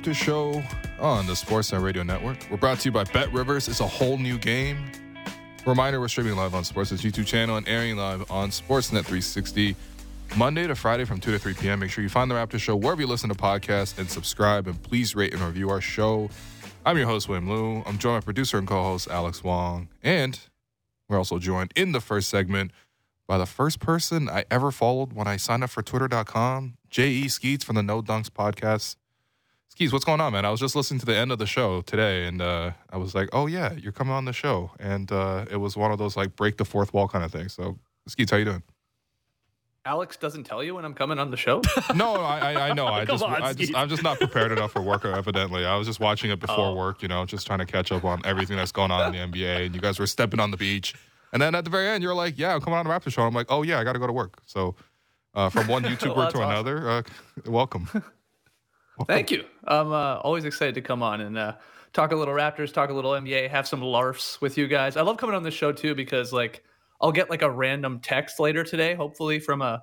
Raptor Show on the Sportsnet Radio Network. We're brought to you by Bet Rivers. It's a whole new game. Reminder: We're streaming live on Sportsnet's YouTube channel and airing live on Sportsnet 360 Monday to Friday from 2 to 3 p.m. Make sure you find the Raptor Show wherever you listen to podcasts and subscribe. And please rate and review our show. I'm your host William Lou. I'm joined by producer and co-host Alex Wong, and we're also joined in the first segment by the first person I ever followed when I signed up for Twitter.com, J.E. Skeets from the No Dunks podcast. Skeets, what's going on, man? I was just listening to the end of the show today, and uh, I was like, "Oh yeah, you're coming on the show," and uh, it was one of those like break the fourth wall kind of things. So, Skeets, how you doing? Alex doesn't tell you when I'm coming on the show. No, I, I, I know. I just, on, I just, I'm just not prepared enough for work. Evidently, I was just watching it before Oh. work. You know, just trying to catch up on everything that's going on in the NBA. And you guys were stepping on the beach, and then at the very end, you're like, "Yeah, I'm coming on the Raptor show." I'm like, "Oh yeah, I got to go to work." So, uh, from one YouTuber Well, to awesome. another, uh, welcome. Thank you. I'm uh, always excited to come on and uh, talk a little Raptors, talk a little NBA, have some larfs with you guys. I love coming on this show too because like I'll get like a random text later today, hopefully from a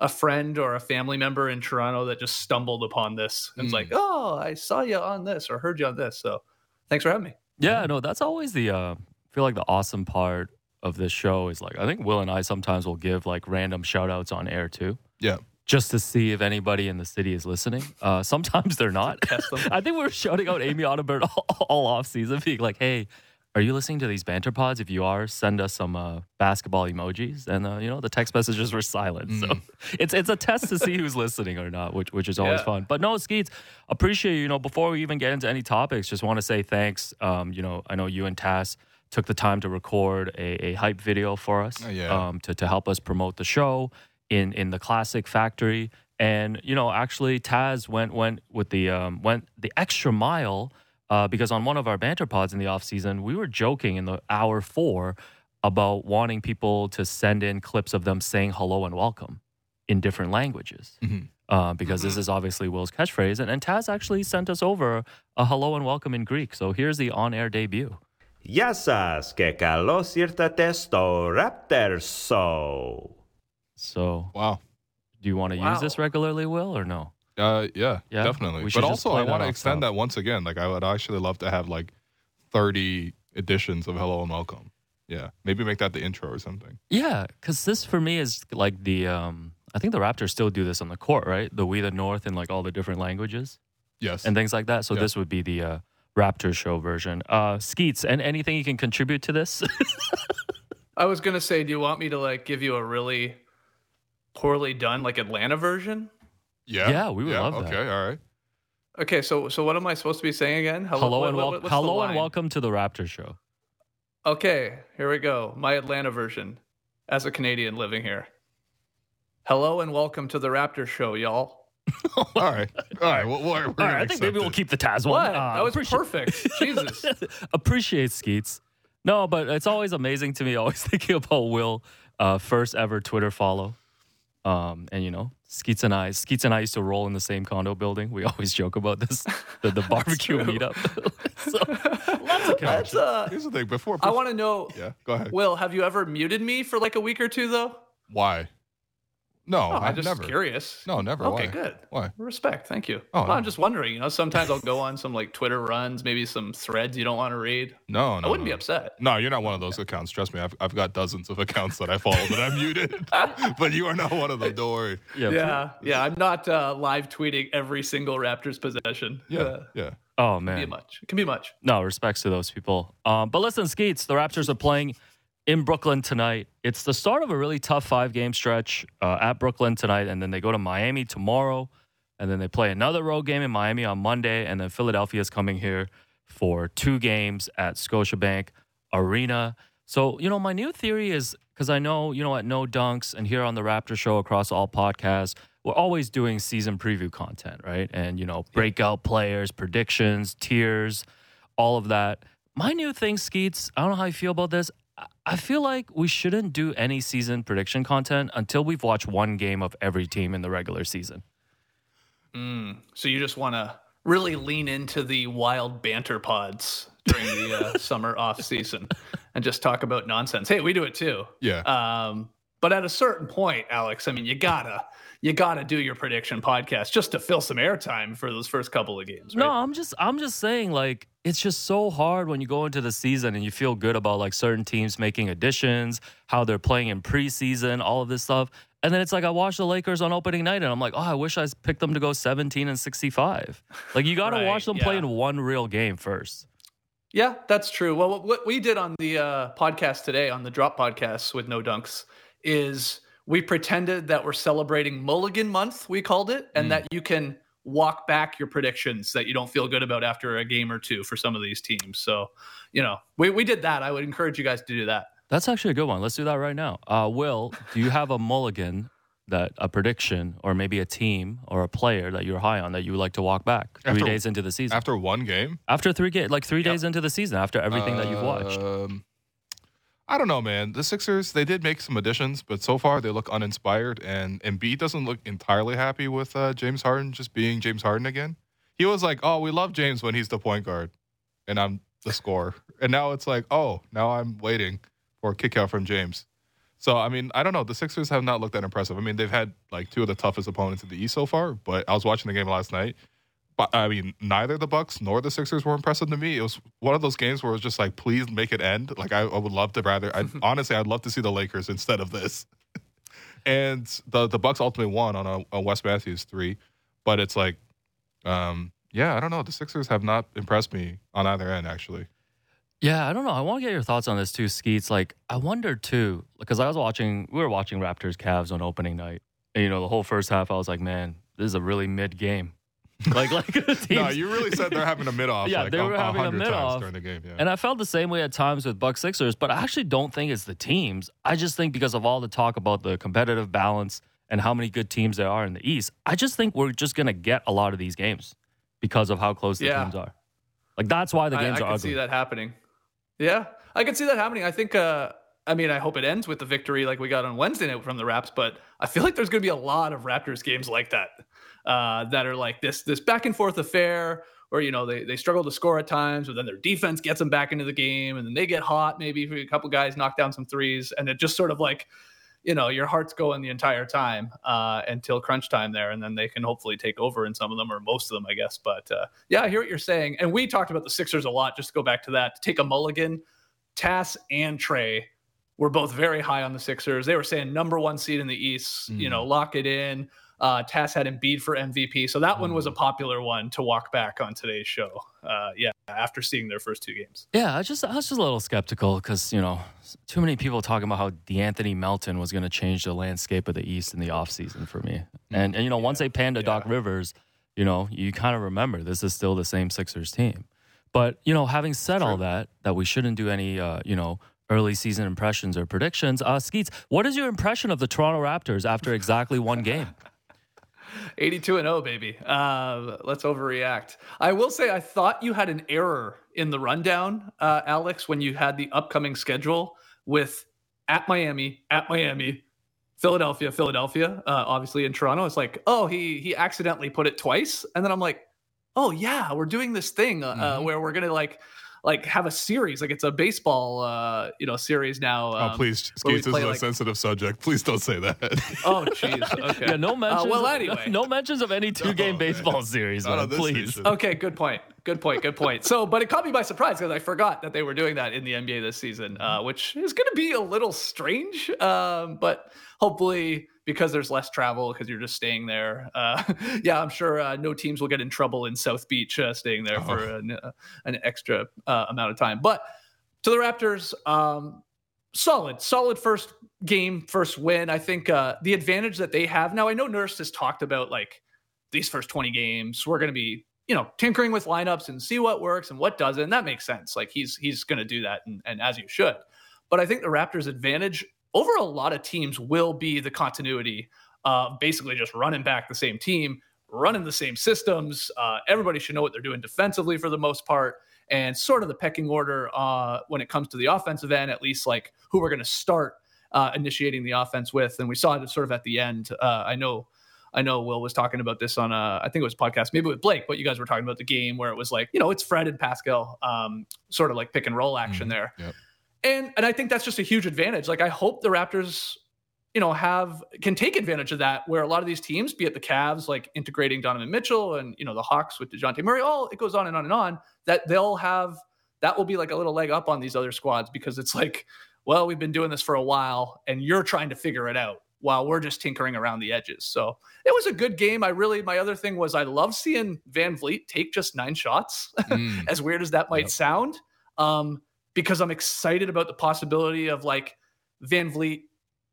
a friend or a family member in Toronto that just stumbled upon this and it's Mm. like, "Oh, I saw you on this or heard you on this." So, thanks for having me. Yeah, no, that's always the. Uh, I feel like the awesome part of this show is like I think Will and I sometimes will give like random shout outs on air too, Yeah, just to see if anybody in the city is listening. Uh, sometimes they're not. I think we were shouting out Amy Audibert all, all off season, being like, "Hey, are you listening to these banter pods? If you are, send us some uh, basketball emojis." And uh, you know, the text messages were silent, so it's it's a test to see who's listening or not, which which is always Yeah. fun. But no, Skeets, appreciate you. You know, before we even get into any topics, just want to say thanks. Um, you know, I know you and Tas took the time to record a, a hype video for us Oh, yeah. um, to, to help us promote the show in in the classic factory. And you know, actually, Tas went went with the um, went the extra mile uh, because on one of our banter pods in the off season, we were joking in the hour four about wanting people to send in clips of them saying hello and welcome in different languages. Mm-hmm. Uh, because mm-hmm. this is obviously Will's catchphrase. And, and Tas actually sent us over a hello and welcome in Greek. So here's the on air debut. Γεια και καλώς στο Raptor Show so wow. do you want to use this regularly will or no Uh, yeah, Yeah? definitely. But also, I want to extend top. that once again. Like, I would actually love to have like 30 editions of Hello and Welcome. Yeah, maybe make that the intro or something. Yeah, because this for me is like the um I think the Raptors still do this on the court, right? The We the North in like all the different languages Yes. and things like that. So Yeah. this would be the uh, Raptors show version. Uh Skeets, and anything you can contribute to this? I was going to say, do you want me to like give you a really poorly done like Atlanta version? yeah. Yeah, we would love that. Okay. All right. Okay, so so what am I supposed to be saying again? hello what- and what- welcome. Hello and welcome to the Raptors show. Okay, here we go. My Atlanta version as a Canadian living here. Hello and welcome to the Raptor show, y'all. All right. All right. Well, we're, we're All I think accept maybe we'll keep the Tas one. What? Uh, that was appreciate- perfect. Jesus. appreciate Skeets. No, but it's always amazing to me. Always thinking about Will, uh, first ever Twitter follow. Um, and you know, Skeets and I, Skeets and I used to roll in the same condo building. We always joke about this, the, the barbecue meetup. so, lots of That's connections. uh Here's the thing. Before. I want to know Yeah. Go ahead. Will, have you ever muted me for like a week or two though? Why? No, Oh, I'm I've just never. curious. No, never. Okay, Why? good. Why? Respect. Thank you. Oh, Well, no. I'm just wondering, you know, sometimes I'll go on some like Twitter runs, maybe some threads you don't want to read. No, no. I wouldn't no. be upset. No, you're not one of those accounts. Trust me, I've, I've got dozens of accounts that I follow that I'm muted. but you are not one of them. Don't worry. yeah. Yeah, yeah. I'm not uh, live tweeting every single Raptors possession. Yeah, Uh, yeah. Oh man, can be man. much. It can be much. No, respects to those people. Um, but listen, Skeets, the Raptors are playing in Brooklyn tonight. It's the start of a really tough five game stretch uh, at Brooklyn tonight, and then they go to Miami tomorrow, and then they play another road game in Miami on Monday, and then Philadelphia is coming here for two games at Scotiabank Arena. So, you know, my new theory is because I know, you know, at No Dunks and here on the Raptor Show across all podcasts, we're always doing season preview content, right? And, you know, breakout players, predictions, tiers, all of that. My new thing, Skeets, I don't know how you feel about this. I- I feel like we shouldn't do any season prediction content until we've watched one game of every team in the regular season. So you just want to really lean into the wild banter pods during the uh, summer off season and just talk about nonsense. Hey, we do it too. Yeah. Um, but at a certain point, Alex, I mean, you gotta you got to do your prediction podcast just to fill some airtime for those first couple of games. Right? No, I'm just I'm just saying like it's just so hard when you go into the season and you feel good about like certain teams making additions, how they're playing in preseason, all of this stuff. And then it's like I watched the Lakers on opening night and I'm like, "Oh, I wish I picked them to go 17 and 65." Like you got to Right, watch them play in one real game first. Yeah, that's true. Well, what- what we did on the uh, podcast today, on the Drop Podcast with No Dunks, is we pretended that we're celebrating Mulligan Month, we called it, and Mm. that you can walk back your predictions that you don't feel good about after a game or two for some of these teams. So, you know, we, we did that. I would encourage you guys to do that. That's actually a good one. Let's do that right now. Uh, Will, do you have a mulligan that a prediction or maybe a team or a player that you're high on that you would like to walk back three After- days into the season? After one game, After three games, like three days into the season, after everything that you've watched. I don't know, man. The Sixers they did make some additions, but so far they look uninspired, and Embiid doesn't look entirely happy with uh, James Harden just being James Harden again. He was like, "Oh, we love James when he's the point guard, and I'm the scorer," and now it's like, "Oh, now I'm waiting for a kick out from James." So I mean, I don't know. The Sixers have not looked that impressive. I mean, they've had like two of the toughest opponents in the East so far, but I was watching the game last night. But I mean, neither the Bucks nor the Sixers were impressive to me. It was one of those games where it was just like, please make it end. Like I, I would love to rather. I, honestly, I'd love to see the Lakers instead of this. and the the Bucks ultimately won on a, a Wes Matthews three, but it's like, um, yeah, I don't know. The Sixers have not impressed me on either end actually. Yeah, I don't know. I want to get your thoughts on this too, Skeets. Like, I wonder too, because I was watching, we were watching Raptors Cavs on opening night. And, you know, the whole first half, I was like, man, this is a really mid game. like, like, the No, you really said they're having a mid off. Yeah, like, they were a, having a hundred mid-off. times during the game. Yeah. And I felt the same way at times with Buck Sixers, but I actually don't think it's the teams. I just think because of all the talk about the competitive balance and how many good teams there are in the East, I just think we're just going to get a lot of these games because of how close the Yeah. teams are. Like, that's why the I, games I are I can ugly. see that happening. Yeah, I can see that happening. I think. Uh, I mean, I hope it ends with the victory like we got on Wednesday night from the Raps, but I feel like there's going to be a lot of Raptors games like that uh, that are like this this back and forth affair. Or you know they, they struggle to score at times, but then their defense gets them back into the game, and then they get hot. Maybe a couple guys knock down some threes, and it just sort of like, you know, your heart's going the entire time uh, until crunch time there, and then they can hopefully take over in some of them or most of them, I guess. But uh, yeah, I hear what you're saying, and we talked about the Sixers a lot. Just to go back to that, to take a mulligan, Tas and Trey were both very high on the Sixers. They were saying number one seed in the East, you know, lock it in. Uh, Tas had Embiid for MVP, so that one was a popular one to walk back on today's show. Uh, yeah, after seeing their first two games. Yeah, I just I was just a little skeptical because you know too many people talking about how De'Anthony Melton was going to change the landscape of the East in the offseason for me. And and you know once they panned to Doc Rivers, you know you kind of remember this is still the same Sixers team. But you know having said all that, that we shouldn't do any uh, you know early season impressions or predictions. Uh, Skeets, what is your impression of the Toronto Raptors after exactly one game? 82 and 0, baby. Uh, let's overreact. I will say, I thought you had an error in the rundown, uh, Alex, when you had the upcoming schedule with at Miami, at Miami, Philadelphia, Philadelphia, uh, obviously in Toronto. It's like, oh, he he accidentally put it twice, and then I'm like, oh yeah, we're doing this thing uh, uh, Mhm. where we're gonna like like have a series, like it's a baseball, uh, you know, series now. oh, um, please, where Skates, this play, is a like- sensitive subject. Please don't say that. Oh, jeez. Okay. Yeah, no mentions. well, anyway. no mentions of any two game man. baseball series, Not man, please. station. Okay, good point. Good point. Good point. So, but it caught me by surprise because I forgot that they were doing that in the NBA this season, uh, which is going to be a little strange. Um, but hopefully, because there's less travel, because you're just staying there. Uh, yeah, I'm sure uh, no teams will get in trouble in South Beach uh, staying there for an, uh, an extra uh, amount of time. But to the Raptors, um, solid, solid first game, first win. I think uh, the advantage that they have now. I know Nurse has talked about like these first 20 games, we're going to be you know tinkering with lineups and see what works and what doesn't. And that makes sense. Like he's he's going to do that, and, and as you should. But I think the Raptors' advantage over a lot of teams will be the continuity of basically just running back the same team, running the same systems. Uh, everybody should know what they're doing defensively for the most part, and sort of the pecking order uh, when it comes to the offensive end, at least like who we're going to start uh, initiating the offense with. And we saw it sort of at the end. Uh, I know. I know Will was talking about this on a, I think it was a podcast, maybe with Blake, but you guys were talking about the game where it was like, you know, it's Fred and Pascal, um, sort of like pick and roll action Mhm. there. Yep. And and I think that's just a huge advantage. Like I hope the Raptors you know, have can take advantage of that where a lot of these teams, be it the Cavs, like integrating Donovan Mitchell and, you know, the Hawks with DeJounte Murray, all it goes on and on and on, that they'll have that will be like a little leg up on these other squads because it's like, well, we've been doing this for a while and you're trying to figure it out while we're just tinkering around the edges. So it was a good game. I really, my other thing was I love seeing VanVleet take just nine shots, Mm. as weird as that might Yep. sound, um, because I'm excited about the possibility of like VanVleet,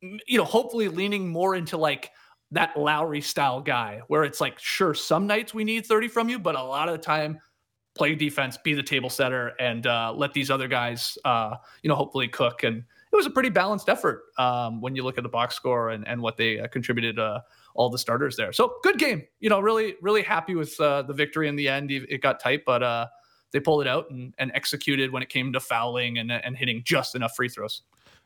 you know, hopefully leaning more into like that Lowry style guy where it's like, sure, some nights we need 30 from you, but a lot of the time, play defense, be the table setter, and uh, let these other guys, uh, you know, hopefully cook. And it was a pretty balanced effort um, when you look at the box score and, and what they uh, contributed, uh, all the starters there. So good game. You know, really, really happy with uh, the victory in the end. It got tight, but uh, they pulled it out and, and executed when it came to fouling and, and hitting just enough free throws.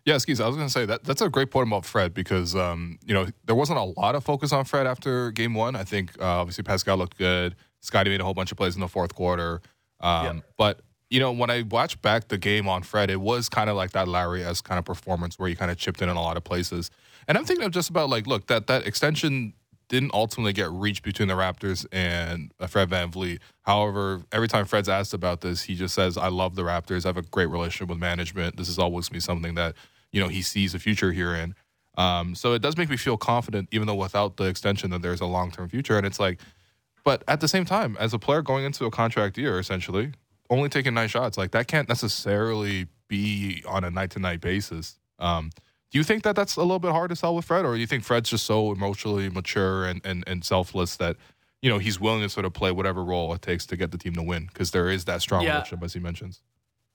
Yeah, Skeets. I was going to say that that's a great point about Fred because um, you know there wasn't a lot of focus on Fred after Game One. I think uh, obviously Pascal looked good. Scotty made a whole bunch of plays in the fourth quarter. Um, Yeah. But you know when I watched back the game on Fred, it was kind of like that Larry s kind of performance where he kind of chipped in in a lot of places. And I'm thinking of just about like, look, that that extension didn't ultimately get reached between the Raptors and uh, Fred VanVleet. However, every time Fred's asked about this, he just says, I love the Raptors. I have a great relationship with management. This is always be something that, you know, he sees a future here in. Um, so it does make me feel confident, even though without the extension, that there's a long term future. And it's like, but at the same time, as a player going into a contract year, essentially, only taking nine shots, like that can't necessarily be on a night to night basis. Um, do you think that that's a little bit hard to sell with Fred, or do you think Fred's just so emotionally mature and, and, and selfless that you know he's willing to sort of play whatever role it takes to get the team to win? Because there is that strong Yeah. relationship, as he mentions.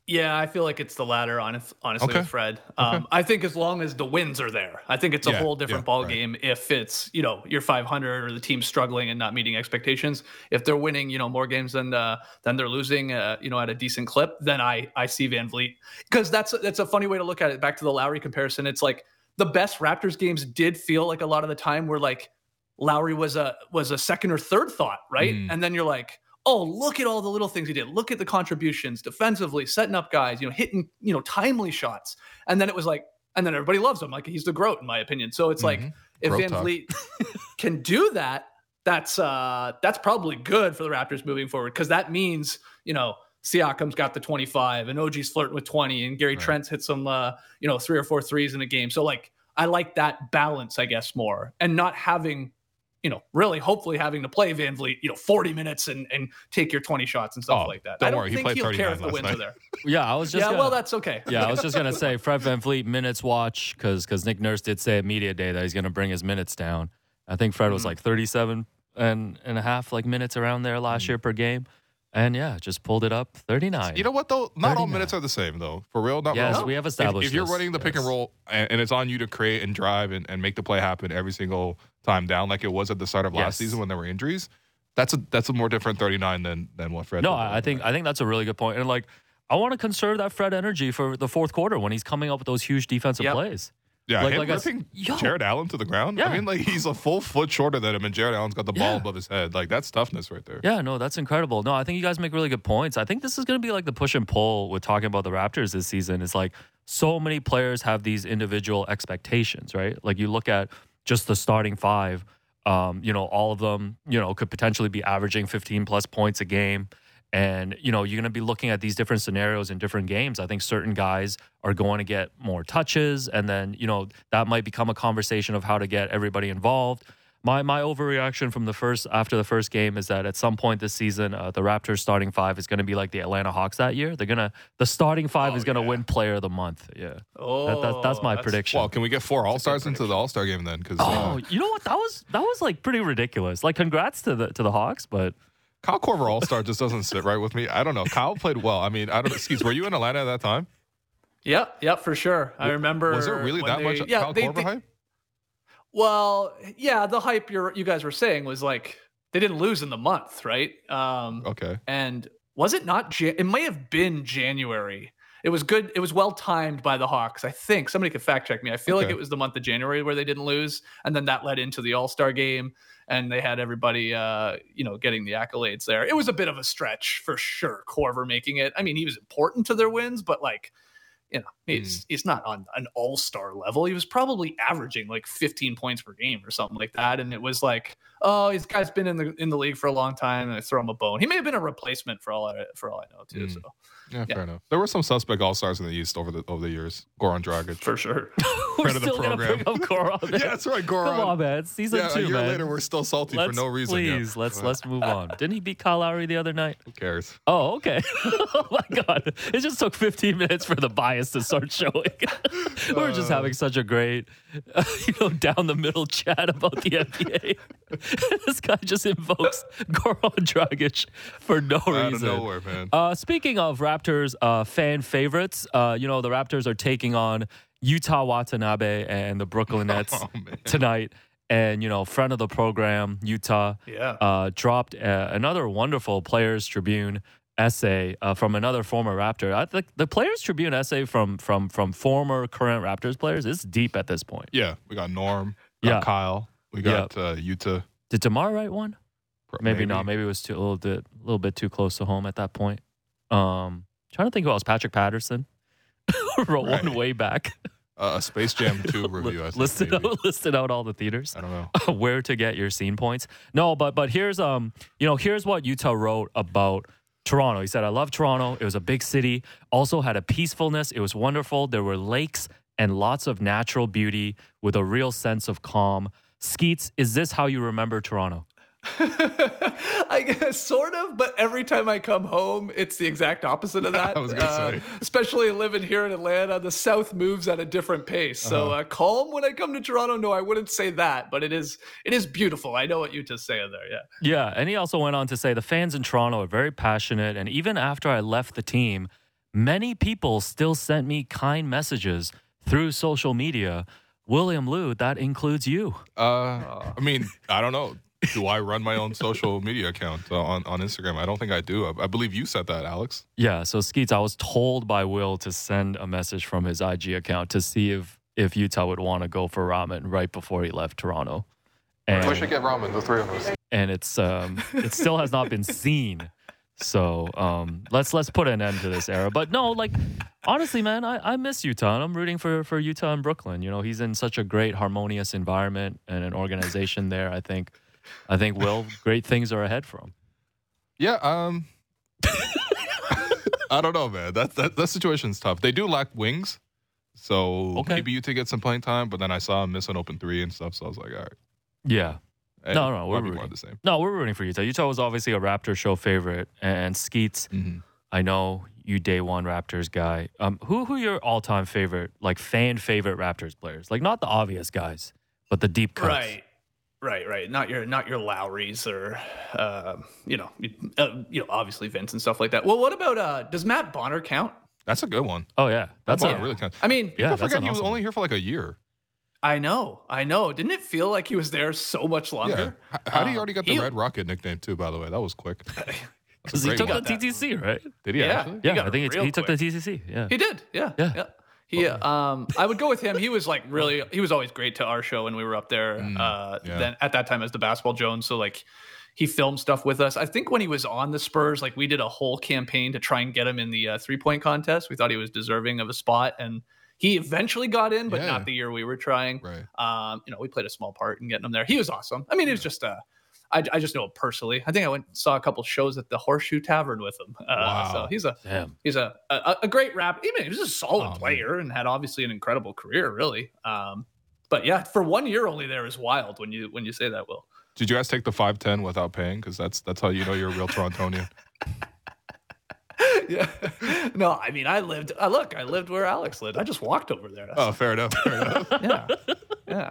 Yeah, I feel like it's the latter, honest, honestly, Okay. with Fred. Um, I think as long as the wins are there, I think it's a Yeah, whole different yeah, ball right. game. If it's you know you're 500 or the team's struggling and not meeting expectations, if they're winning you know more games than uh, than they're losing, uh, you know at a decent clip, then I I see VanVleet because that's that's a funny way to look at it. Back to the Lowry comparison, it's like the best Raptors games did feel like a lot of the time were like Lowry was a was a second or third thought, right? Mm. And then you're like, oh, look at all the little things he did. Look at the contributions defensively, setting up guys, you know, hitting, you know, timely shots. And then it was like, and then everybody loves him. Like he's the GROAT, in my opinion. So it's like Mhm. if Van talk. Vliet can do that, that's uh that's probably good for the Raptors moving forward. Cause that means, you know, Siakam's got the 25 and OG's flirting with 20 and Gary Right. Trent's hit some uh, you know, three or four threes in a game. So like I like that balance, I guess, more. And not having you know, really hopefully having to play VanVleet, you know, 40 minutes and, and take your 20 shots and stuff Oh, like that. don't I don't worry, he think played he'll care if the last wins night. are there. Yeah, I was just yeah, gonna, well, that's okay. yeah, I was just gonna say Fred VanVleet minutes watch because because Nick Nurse did say at media day that he's gonna bring his minutes down. I think Fred was Mhm. like 37 and and a half like minutes around there last Mm. year per game, and yeah, just pulled it up 39. You know what though? Not all minutes are the same though. For real, not yes, all. we have If, established. if you're this, running the pick and roll and, and it's on you to create and drive and, and make the play happen every single time down, like it was at the start of last Yes. season when there were injuries, that's a that's a more different 39 than than what Fred. No, I think I think that's a really good point. And like, I want to conserve that Fred energy for the fourth quarter when he's coming up with those huge defensive Yep. plays. yeah, like- him like ripping Yo. Jarrett Allen to the ground. Yeah. I mean, like he's a full foot shorter than him, and Jarrett Allen's got the ball Yeah. above his head. Like that's toughness right there. Yeah, no, that's incredible. No, I think you guys make really good points. I think this is going to be like the push and pull with talking about the Raptors this season. It's like so many players have these individual expectations, right? Like you look at just the starting five, um, you know, all of them, you know, could potentially be averaging 15 plus points a game. And, you know, you're going to be looking at these different scenarios in different games. I think certain guys are going to get more touches. And then, you know, that might become a conversation of how to get everybody involved. My my overreaction from the first after the first game is that at some point this season, uh, the Raptors starting five is going to be like the Atlanta Hawks that year. They're gonna the starting five Oh, is going to yeah. win Player of the Month. Yeah, Oh, that, that, that's my prediction. Well, can we get four All Stars into the All Star game then? Because oh, you know what? That was that was like pretty ridiculous. Like, congrats to the to the Hawks, but Kyle Korver All Star just doesn't sit right with me. I don't know. Kyle played well. I mean, I don't. Excuse, were you in Atlanta at that time? Yep, yep, for sure. I remember. Was there really that they- much Yeah, Kyle they, Korver they- hype? Well, yeah, the hype you're, you guys were saying was like they didn't lose in the month, right? Um, Okay. and was it not? Jan- it may have been January. It was good. It was well timed by the Hawks. I think somebody could fact check me. I feel like it was the month of January where they didn't lose, and then that led into the All Star game, and they had everybody, uh, you know, getting the accolades there. It was a bit of a stretch for sure. Korver making it. I mean, he was important to their wins, but like, you know, He's he's not on an all star level. He was probably averaging like 15 points per game or something like that. And it was like, oh, this guy's been in the in the league for a long time, and I throw him a bone. He may have been a replacement for all I for all I know too. Mm. So Yeah, Yeah. fair enough. There were some suspect all stars in the East over the over the years. Goran Dragic. for sure. We're Friend of the still gonna program. bring up Goran. Yeah, that's right, Goran. Come on, man. It's season yeah, two, a year man. later, we're still salty let's, for no reason. yeah. Please, let's let's move on. Didn't he beat Kyle Lowry the other night? Who cares? Oh, okay. oh my god, it just took 15 minutes for the bias to start showing. we were just Uh. having such a great, you know, down the middle chat about the NBA. this guy just invokes Goran Dragic for no Out of reason. nowhere, man. Uh, speaking of Raptors uh, fan favorites, uh, you know the Raptors are taking on Yuta Watanabe and the Brooklyn Nets Oh, tonight. And you know, friend of the program, Yuta, Yeah. uh, dropped uh, another wonderful Players Tribune essay uh, from another former Raptor. I think the Players Tribune essay from from from former current Raptors players is deep at this point. Yeah, we got Norm. We got Yeah. Kyle. We got uh, Yuta. Did Demar write one? Maybe, not. Maybe it was too, a little bit a little bit too close to home at that point. Um, trying to think who else. Patrick Patterson wrote one way back. Uh, a Space Jam 2 review. I think, listed maybe. out, listed out all the theaters. I don't know. where to get your scene points. No, but but here's um you know here's what Yuta wrote about Toronto. He said, "I love Toronto. It was a big city. Also had a peacefulness. It was wonderful. There were lakes and lots of natural beauty with a real sense of calm." Skeets, is this how you remember Toronto? I guess sort of, but every time I come home, it's the exact opposite of that. I was gonna say. Especially living here in Atlanta, the South moves at a different pace. So Uh-huh. uh, calm when I come to Toronto. No, I wouldn't say that, but it is it is beautiful. I know what you just say there. Yeah. Yeah, and he also went on to say the fans in Toronto are very passionate, and even after I left the team, many people still sent me kind messages through social media. William Lou, that includes you. Uh, I mean, I don't know. Do I run my own social media account uh, on, on Instagram? I don't think I do. I, I believe you said that, Alex. Yeah, so Skeets, I was told by Will to send a message from his IG account to see if if Yuta would want to go for Ramen right before he left Toronto. And, get ramen, the three of us. and it's um it still has not been seen. So um let's let's put an end to this era. But no, like honestly, man, I, I miss Yuta and I'm rooting for for Yuta and Brooklyn. You know, he's in such a great harmonious environment and an organization there. I think I think Will, great things are ahead for him. Yeah. Um. I don't know, man. That that that situation's tough. They do lack wings, so Okay. maybe Yuta get some playing time. But then I saw him miss an open three and stuff, so I was like, all right. Yeah. eh, No, no, we're probably rooting. the same. No, we're rooting for Yuta. Yuta was obviously a Raptor show favorite, and Skeets. Mhm. I know you day one Raptors guy. Um, who who are your all time favorite, like fan favorite Raptors players? Like not the obvious guys, but the deep cuts. Right. Right, right. Not your not your Lowrys or uh, you know, you, uh, you know, obviously Vince and stuff like that. Well, what about uh does Matt Bonner count? That's a good one. Oh yeah, that's That's a, a really kind. I mean, yeah. I That's forget an he was awesome only here for like a year. I know, I know. Didn't it feel like he was there so much longer? H- How did he Um, already got the he- Red Rocket nickname too? By the way, that was quick. because he great took one. the TTC, right? Did he Yeah. actually? Yeah, got I think it it's, he took the TTC. Yeah, He did. Yeah. Yeah. Yeah. He um I would go with him. He was like really he was always great to our show when we were up there Mm, uh yeah. then at that time as the basketball Jones. So like he filmed stuff with us. I think when he was on the Spurs, like we did a whole campaign to try and get him in the uh, three point contest. We thought he was deserving of a spot, and he eventually got in, but Yeah. not the year we were trying. Right. Um, you know, we played a small part in getting him there. He was awesome. I mean, it was just uh, I, I just know him personally. I think I went saw a couple shows at the Horseshoe Tavern with him. Uh, Wow. So he's a Damn. he's a a, a great rap. Even he was a solid Oh, man. player and had obviously an incredible career, really. Um, but yeah, for one year only, there is wild when you when you say that. Will Did you guys take the five ten without paying? Because that's that's how you know you're a real Torontonian. yeah, no, I mean, I lived. Uh, look, I lived where Alex lived. I just walked over there. oh, fair enough. Fair enough. yeah, yeah.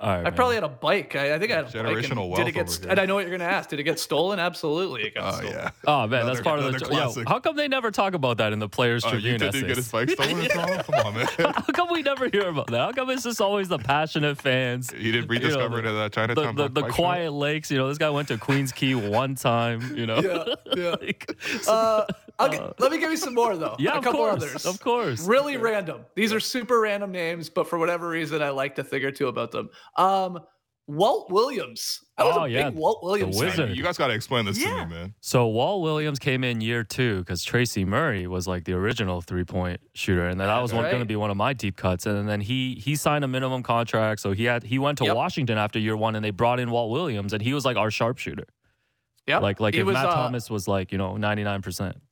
All right, I man. probably had a bike. I, I think I had a bike. and Generational Did wealth it get? over st- here. And I know what you're going to ask. Did it get stolen? Absolutely, it got Oh stolen. yeah. Oh man, that's part of the another jo- yo, classic. How come they never talk about that in the Players you Tribune did, did get his bike stolen in Come on, man. How come we never hear about that? How come it's just always the passionate fans? He didn't rediscover it at that the, Chinatown. the, the bike shop? quiet lakes. You know, this guy went to Queens Quay one time. You know, Yeah, yeah. Like, Uh, I'll get- let me give you some more though. yeah, a of couple course, others. of course. Really random. These are super random names, but for whatever reason, I liked a thing or two about them. Um, Walt Williams. I was Oh, a yeah, big Walt Williams. fan. wizard. You guys got to explain this Yeah. to me, man. So Walt Williams came in year two because Tracy Murray was like the original three point shooter, and then that was Right. going to be one of my deep cuts. And then he he signed a minimum contract, so he had he went to Yep. Washington after year one, and they brought in Walt Williams, and he was like our sharpshooter. Yeah, Like like He if was, Matt uh, Thomas was like you know ninety nine percent type.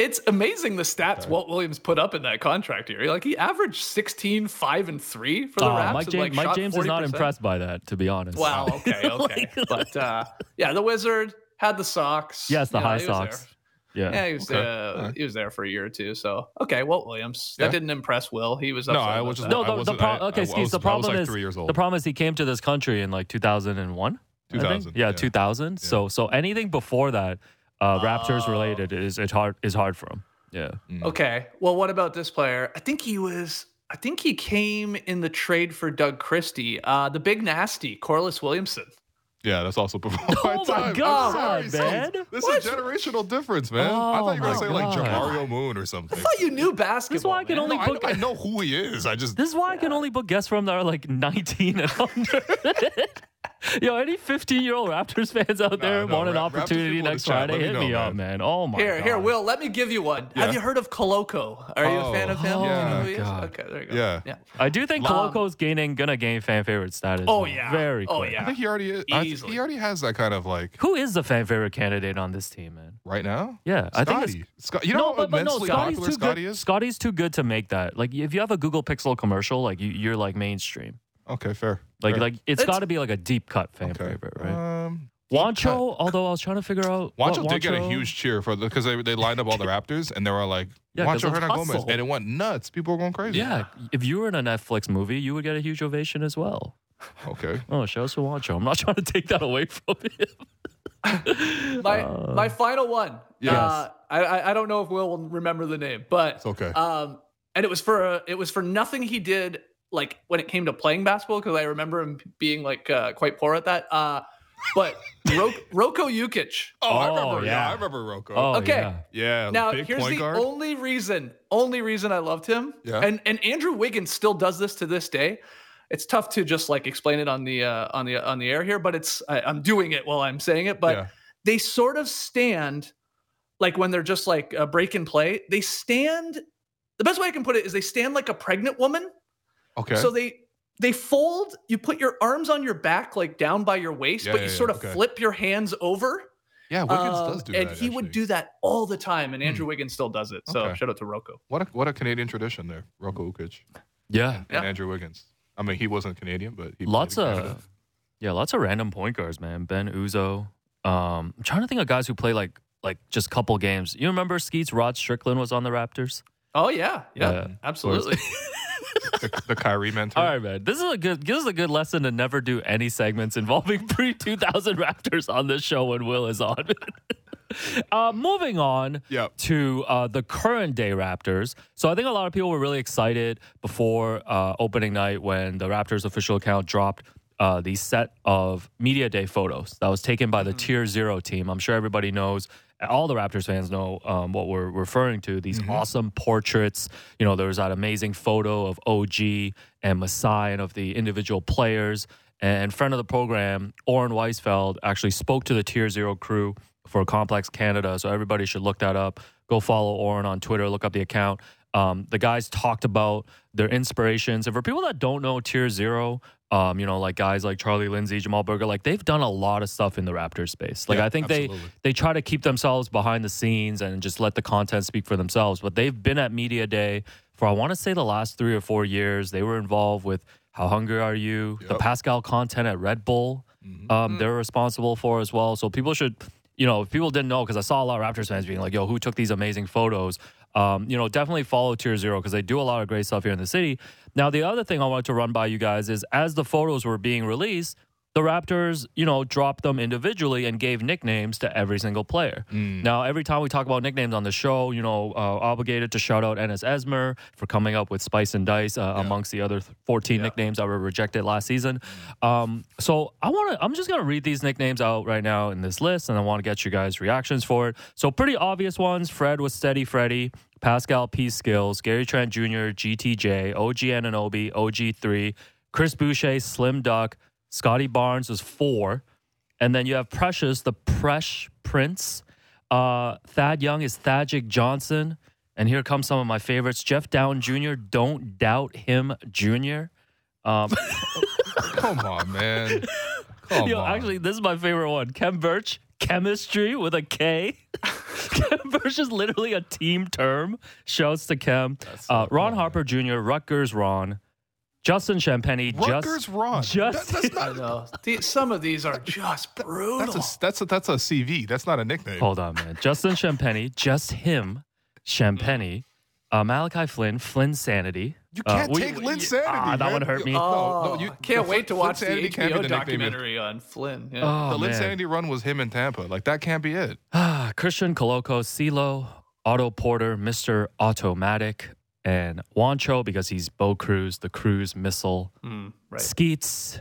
It's amazing the stats Walt Williams put up in that contract year. Like he averaged 16, 5, and 3 for the Uh, Raps. Mike James, like, Mike James is not impressed by that, to be honest. Wow. Okay. Okay. but uh, yeah, the Wizard had the socks. Yes, the You know, high he socks. Yeah. Yeah, he was Okay. uh, Alright. he was there for a year or two. So okay, Walt Williams. Yeah. That didn't impress Will. He was No, upset I was just- No, the, the wasn't- pro- I- okay, I Skeets, was- the I was, problem like, is three years old. the problem is he came to this country in like 2001. 2000, Yeah, yeah. 2000. So so anything before that, uh, Raptors Oh. related is it hard is hard for him. Yeah. Okay. Well, what about this player? I think he was. I think he came in the trade for Doug Christie. Uh, the big nasty, Corliss Williamson. Yeah, that's also before my Oh my time. I'm God, sorry, man. Saints. This What? is generational difference, man. I Oh thought you were my gonna say like God. Jamario Moon or something. I thought you knew basketball. This is why I can man. only No, I, book- I know who he is. I just This is why I can only book guests from that are like 19 and under. Yo, any 15 year old Raptors fans out there no, want an Ra- opportunity next Friday? let me Hit know, me up, man. man. Oh my Here, god. here, Will. Let me give you one. Yeah. Have you heard of Koloko? Are you a fan of him? Oh, Do you know yeah. who? God. Okay, there you go. Yeah. yeah. I do think Um, Koloko's gaining gonna gain fan favorite status. Oh, man. yeah. very Oh, yeah. I think he already is. I, he already has that kind of like Who is the fan favorite candidate on this team, man? right now. Yeah, I think it's Scotty. Scott, you know no, how but, but no, Scotty's popular too Scotty good. is. Scotty's too good to make that. Like, if you have a Google Pixel commercial, like you, you're like mainstream. Okay, fair. Like, fair. like it's It's- got to be like a deep cut fan okay. favorite, right? Um, Juancho, although I was trying to figure out. what Juancho did get a huge cheer for because they they lined up all the Raptors and they were like Yeah, 'cause Juancho of Hernangómez and it went nuts. People were going crazy. Yeah, if you were in a Netflix movie, you would get a huge ovation as well. Okay. Oh, shout out to Juancho. I'm not trying to take that away from him. My Uh, my final one. Yes. Uh, I, I I don't know if Will will remember the name, but It's okay. um, and it was for a, it was for nothing he did like when it came to playing basketball because I remember him being like uh, quite poor at that. Uh, but Ro- Roko Ukic. oh, I oh, remember. Yeah. yeah. I remember Roko. Oh, Okay. yeah. yeah. Now big here's point the guard. only reason, only reason I loved him. Yeah. And and Andrew Wiggins still does this to this day. It's tough to just like explain it on the uh, on the on the air here, but it's I, I'm doing it while I'm saying it. But Yeah. they sort of stand like when they're just like uh, break and play. They stand. The best way I can put it is they stand like a pregnant woman. Okay. So they they fold. You put your arms on your back, like down by your waist, Yeah, but yeah, you yeah, sort of okay. flip your hands over. yeah, Wiggins Um, does do and that. And he would do that all the time, and Andrew Wiggins still does it. So Okay. shout out to Roko. What a what a Canadian tradition there, Roko Ukic Yeah. and Yeah. Andrew Wiggins. I mean, he wasn't Canadian, but he Lots of yeah, lots of random point guards, man. Ben Uzoh. Um, I'm trying to think of guys who play like like just couple games. You remember Skeets? Rod Strickland was on the Raptors. Oh yeah, yeah, Yeah. absolutely. the, the Kyrie mentor. All right, man. This is a good. This is a good lesson to never do any segments involving pre 2000 Raptors on this show when Will is on. uh, moving on Yep. to uh, the current day Raptors. So I think a lot of people were really excited before uh, opening night when the Raptors official account dropped. Uh, the set of media day photos that was taken by the Tier Zero team. I'm sure everybody knows, all the Raptors fans know um, what we're referring to. These awesome portraits. You know, there was that amazing photo of OG and Masai and of the individual players. And friend of the program, Oren Weisfeld, actually spoke to the Tier Zero crew for Complex Canada. So everybody should look that up. Go follow Oren on Twitter, look up the account. Um, the guys talked about their inspirations. And for people that don't know Tier Zero, um, you know, like guys like Charlie Lindsay, Jamal Berger, like they've done a lot of stuff in the Raptor space. Like Yeah, I think absolutely. they they try to keep themselves behind the scenes and just let the content speak for themselves. But they've been at Media Day for I want to say the last three or four years. They were involved with How Hungry Are You, the Pascal content at Red Bull. Um, they're responsible for as well. So people should, you know, if people didn't know, because I saw a lot of Raptors fans being like, "Yo, who took these amazing photos?" Um, you know, definitely follow Tier Zero because they do a lot of great stuff here in the city. Now, the other thing I wanted to run by you guys is as the photos were being released, the Raptors, you know, dropped them individually and gave nicknames to every single player. Now, every time we talk about nicknames on the show, you know, uh, obligated to shout out Ennis Esmer for coming up with Spice and Dice uh, amongst the other 14 nicknames that were rejected last season. Um, so I want to, I'm just going to read these nicknames out right now in this list, and I want to get you guys' reactions for it. So, pretty obvious ones Fred was Steady Freddy. Pascal P. Skills, Gary Trent Jr., GTJ, OG Anunoby, OG3, Chris Boucher, Slim Duck, Scotty Barnes is four. And then you have Precious, the Presh Prince. Uh, Thad Young is Thagic Johnson. And here comes some of my favorites. Jeff Dowtin Jr., don't doubt him Jr. Um, Come on, man. Come Yo, on. actually, this is my favorite one. Kem Birch, chemistry with a K. Kem Birch is literally a team term. Shouts to Kem. so Uh, Ron cool. Harper Jr., Rutgers Ron, Justin Champagnie, Rutgers just, Ron. just- That- that's I not. know. The- some of these are just brutal. That's a that's a that's a CV. That's not a nickname. hold on, man. Justin Champagnie, just him, Champagnie, uh, Malachi Flynn, Flynn Sanity. You Uh, can't we- take we- Lynn Sanity. Ah, that man. one hurt me. No, Oh, no, you can't wait to Flynn watch the Sanity can't HBO the nickname. documentary on Flynn. Yeah. Oh, The Flynn. Sanity run was him in Tampa. Like that can't be it. Ah, Christian Koloko, CeeLo, Otto Porter, Mr. Automatic, and Juancho because he's Bo Cruz, the cruise missile. Mm, right. Skeets.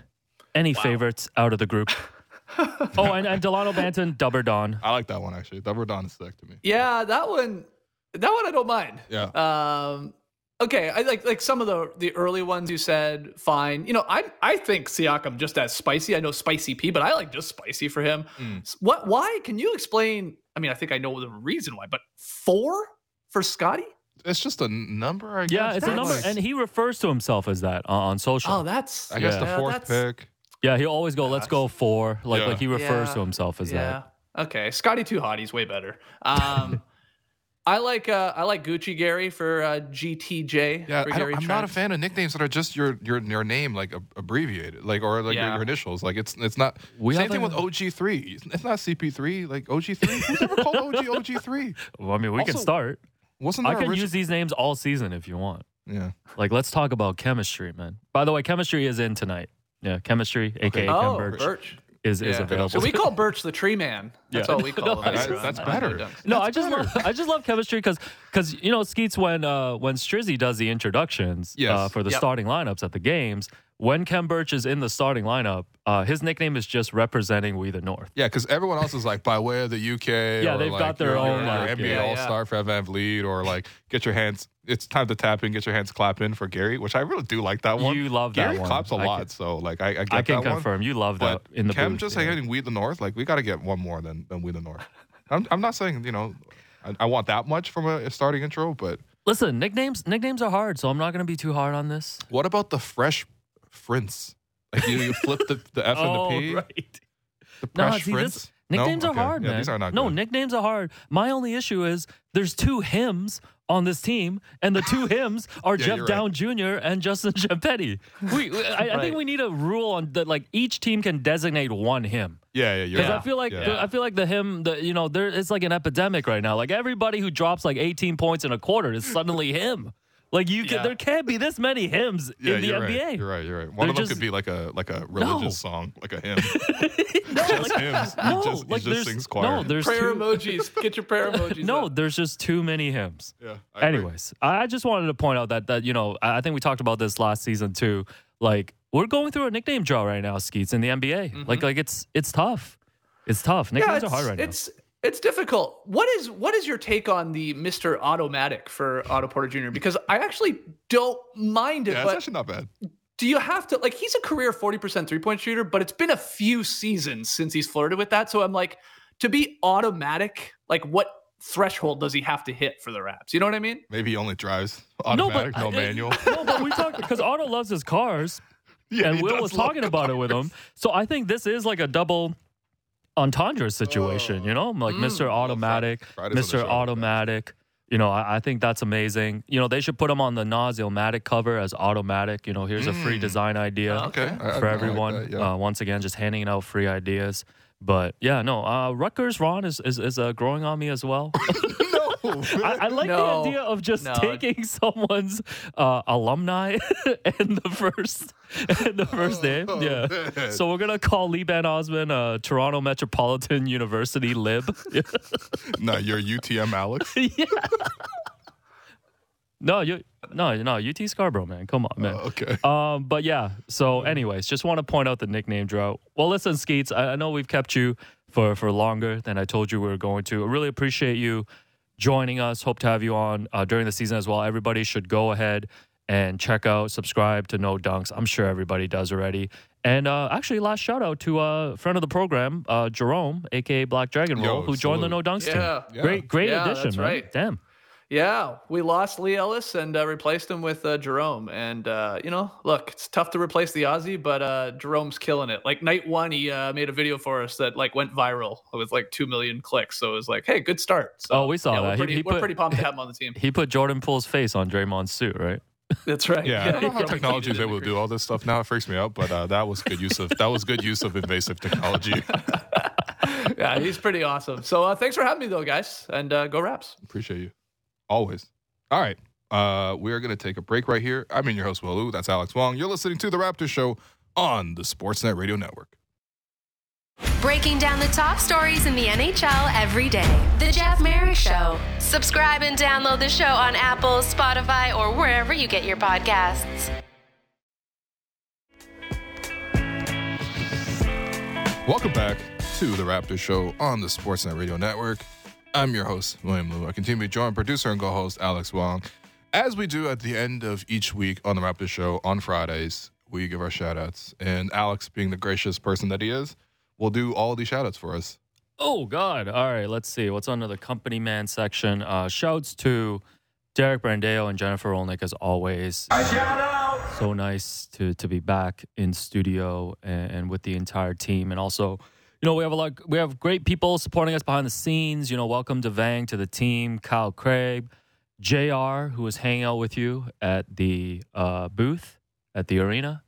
Any favorites out of the group? oh, and, and Delano Banton, Dubber Don. I like that one actually. Double Don is sick to me. Yeah, that one. That one I don't mind. Yeah. Um. Okay, I like like some of the the early ones you said fine. You know, I I think Siakam just as spicy. I know spicy P, but I like just spicy for him. Mm. What? Why? Can you explain? I mean, I think I know the reason why, but four for Scotty? It's just a number. I guess. Yeah, it's a number, and he refers to himself as that on, on social. Oh, that's. I guess Yeah. the fourth that's- pick. yeah, he always go, let's go four. Like, Yeah. like he refers Yeah. to himself as that. Okay, Scotty too hot. He's way better. Um. I like uh, I like Gucci Gary for uh, GTJ. Yeah, for I Gary am not a Trent. fan of nicknames that are just your your your name like ab- abbreviated, like or like your, Yeah. your initials. Like it's it's not. We same thing with OG three. It's not CP three. Like OG three. Who's ever called OG OG three? Well, I mean, we can Also, start. Wasn't I there can origi- use these names all season if you want. Yeah. Like, let's talk about chemistry, man. By the way, chemistry is in tonight. Yeah, chemistry, aka Kem Oh, Birch, Birch. is, is Yeah. available. So we call Birch the tree man. That's Yeah. all we call No, him. that's- later that's better. know. No, I just love I just love chemistry because because you know Skeets when uh when Strizzy does the introductions Yes. uh, for the Yep. starting lineups at the games when Kem Birch is in the starting lineup uh his nickname is just representing We the North. Yeah, because everyone else is like by way of the UK. Yeah, or they've like got their your- own, your like, NBA yeah, All Star for VanVleet, or like get your hands. It's time to tap in, get your hands clapping for Gary, which I really do like that one. You love that Gary one. claps a I lot, can- so like I, I get I can that one. confirm you love But that in the booth, just yeah. We the North, like we got to get one more than than We the North. I'm I'm not saying you know I, I want that much from a, a starting intro, but Listen, nicknames nicknames are hard, so I'm not going to be too hard on this. what about the fresh Prince? Like you, you flip the, the F oh, and the oh, P. right. The No, fresh see, Prince. this, nicknames No? are Okay. hard, yeah, man. These are not no, good. nicknames are hard. My only issue is there's two hymns on this team, and the two hymns are Yeah, Jeff you're Down Jr. and Justin Champagnie. We, I, I Right. think we need a rule on that. Like each team can designate one hymn. Yeah, yeah, you're Because right. I feel like Yeah. I feel like the hymn, the you know, there it's like an epidemic right now. Like everybody who drops like 18 points in a quarter is suddenly him. Like you, can, Yeah. there can't be this many hymns Yeah, in the you're NBA. Right. You're right. You're right. One They're of them just- could be like a like a religious No. song, like a hymn. no, just like, hymns. He no, just, he like just there's sings choir. no, there's Prayer two, emojis. Get your prayer emojis. no, up. there's just too many hymns. yeah. I agree. Anyways, I I just wanted to point out that that you know I I think we talked about this last season too. Like we're going through a nickname draw right now, Skeets in the NBA. Mm-hmm. Like like it's it's tough. It's tough. yeah, Nicknames it's, are hard right now. it's it's difficult. What is what is your take on the Mister Automatic for Otto Porter Jr. Because I actually don't mind it, Yeah, it's actually not bad. do you have to like he's a career 40% three point shooter, but it's been a few seasons since he's flirted with that. So I'm like, to be automatic, like what threshold does he have to hit for the Raps? You know what I mean? Maybe he only drives automatic, no, I- manual. No, but we talked because Otto loves his cars. Yeah, and Will was love talking about it with him. So I think this is like a double entendre situation, you know, like Mr. Automatic, Friday's Mr. Automatic. You know, I, I think that's amazing. You know, they should put him on the Nas Illmatic cover as Automatic. You know, here's a free design idea Okay, I- I- I for like everyone. that, yeah. uh, once again, just handing out free ideas. But yeah, no, uh, Rutgers Ron is is, is uh, growing on me as well. no, I, I like No. the idea of just No. taking someone's uh, alumni and the first and the first name. Yeah. Oh, man. So we're gonna call Lee Van Osman uh, Toronto Metropolitan University Lib. no, you're UTM Alex. yeah. No, you no no UT Scarborough man. Come on man. Oh, okay. Um, but yeah. So, anyways, just want to point out the nickname drought. Well, listen, Skeets, I, I know we've kept you for for longer than I told you we were going to. I really appreciate you joining us. Hope to have you on uh, during the season as well. Everybody should go ahead and check out, subscribe to No Dunks. I'm sure everybody does already. And uh, actually, last shout out to a friend of the program, uh, Jerome, aka Black Dragon Roll, who joined the. No Dunks team. Yeah. Yeah. Great, great Yeah, addition, that's right. Damn. Yeah, we lost Leigh Ellis and uh, replaced him with uh, Jerome. And uh, you know, look, it's tough to replace the Aussie, but uh, Jerome's killing it. Like night one, he uh, made a video for us that like went viral with like two million clicks. So it was like, hey, good start. So, Oh, we saw yeah, that. We're He- pretty, he we're put- pretty pumped to have him on the team. He put Jordan Poole's face on Draymond's suit, right? That's right. Yeah, I don't know how technology is able to do all this stuff now. It freaks me out, but uh, that was good use of that was good use of invasive technology. yeah, he's pretty awesome. So uh, thanks for having me, though, guys, and uh, go Raps. Appreciate you. Always. All right. Uh, we're going to take a break right here. I'm in your host, Will Lou. That's Alex Wong. You're listening to The Raptor Show on the Sportsnet Radio Network. Breaking down the top stories in the NHL every day. The Jeff Marek Show. Subscribe and download the show on Apple, Spotify, or wherever you get your podcasts. Welcome back to The Raptor Show on the Sportsnet Radio Network. I'm your host, William Lou. I continue to be joined producer and co host Alex Wong. As we do at the end of each week on The Raptor Show on Fridays, we give our shout outs. And Alex, being the gracious person that he is, will do all the shout outs for us. Oh God! All right, let's see what's under the company man section. Uh, shouts to Derek Brandeo and Jennifer Olnick as always. So nice to to be back in studio and, and with the entire team, and also, you know, we have a lot. We have great people supporting us behind the scenes. You know, welcome to Vang to the team, Kyle Craig, Jr. who was hanging out with you at the uh, booth at the arena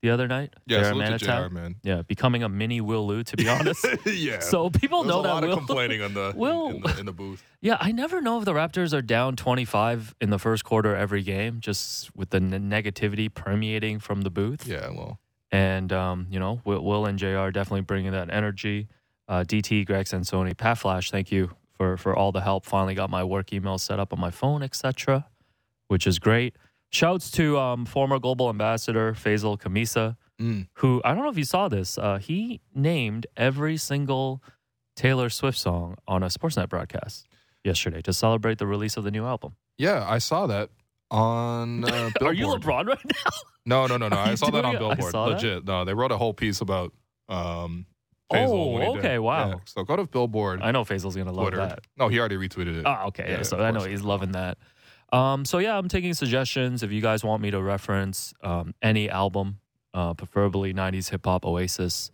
the other night. Yeah, in salute to JR, man. Yeah, becoming a mini Will Lou, to be honest. yeah. So people know a that lot Will. of complaining on the Will- in, the in the booth. Yeah, I never know if the Raptors are down 25 in the first quarter every game, just with the n- negativity permeating from the booth. Yeah, well, And, um, you know, Will, Will and JR definitely bringing that energy. Uh, DT, Greg Sansoni, Pat Flash, thank you for, for all the help. Finally got my work email set up on my phone, etc., which is great. Shouts to um, former global ambassador Faizal Khamisa, mm, who I don't know if you saw this. Uh, he named every single Taylor Swift song on a Sportsnet broadcast yesterday to celebrate the release of the new album. yeah, I saw that on uh, Billboard. Are you LeBron right now? No, no, no, no. Are I saw that on it? I Billboard. saw that? Legit. No, they wrote a whole piece about um Oh, Faizal when he did. okay, wow. Yeah, So go to Billboard I know Faizal's gonna love Twitter. that. No, he already retweeted it. Oh, okay. Yeah, Yeah, so I know he's loving that. Um, so yeah, I'm taking suggestions. If you guys want me to reference um, any album, uh, preferably '90s hip hop, Oasis,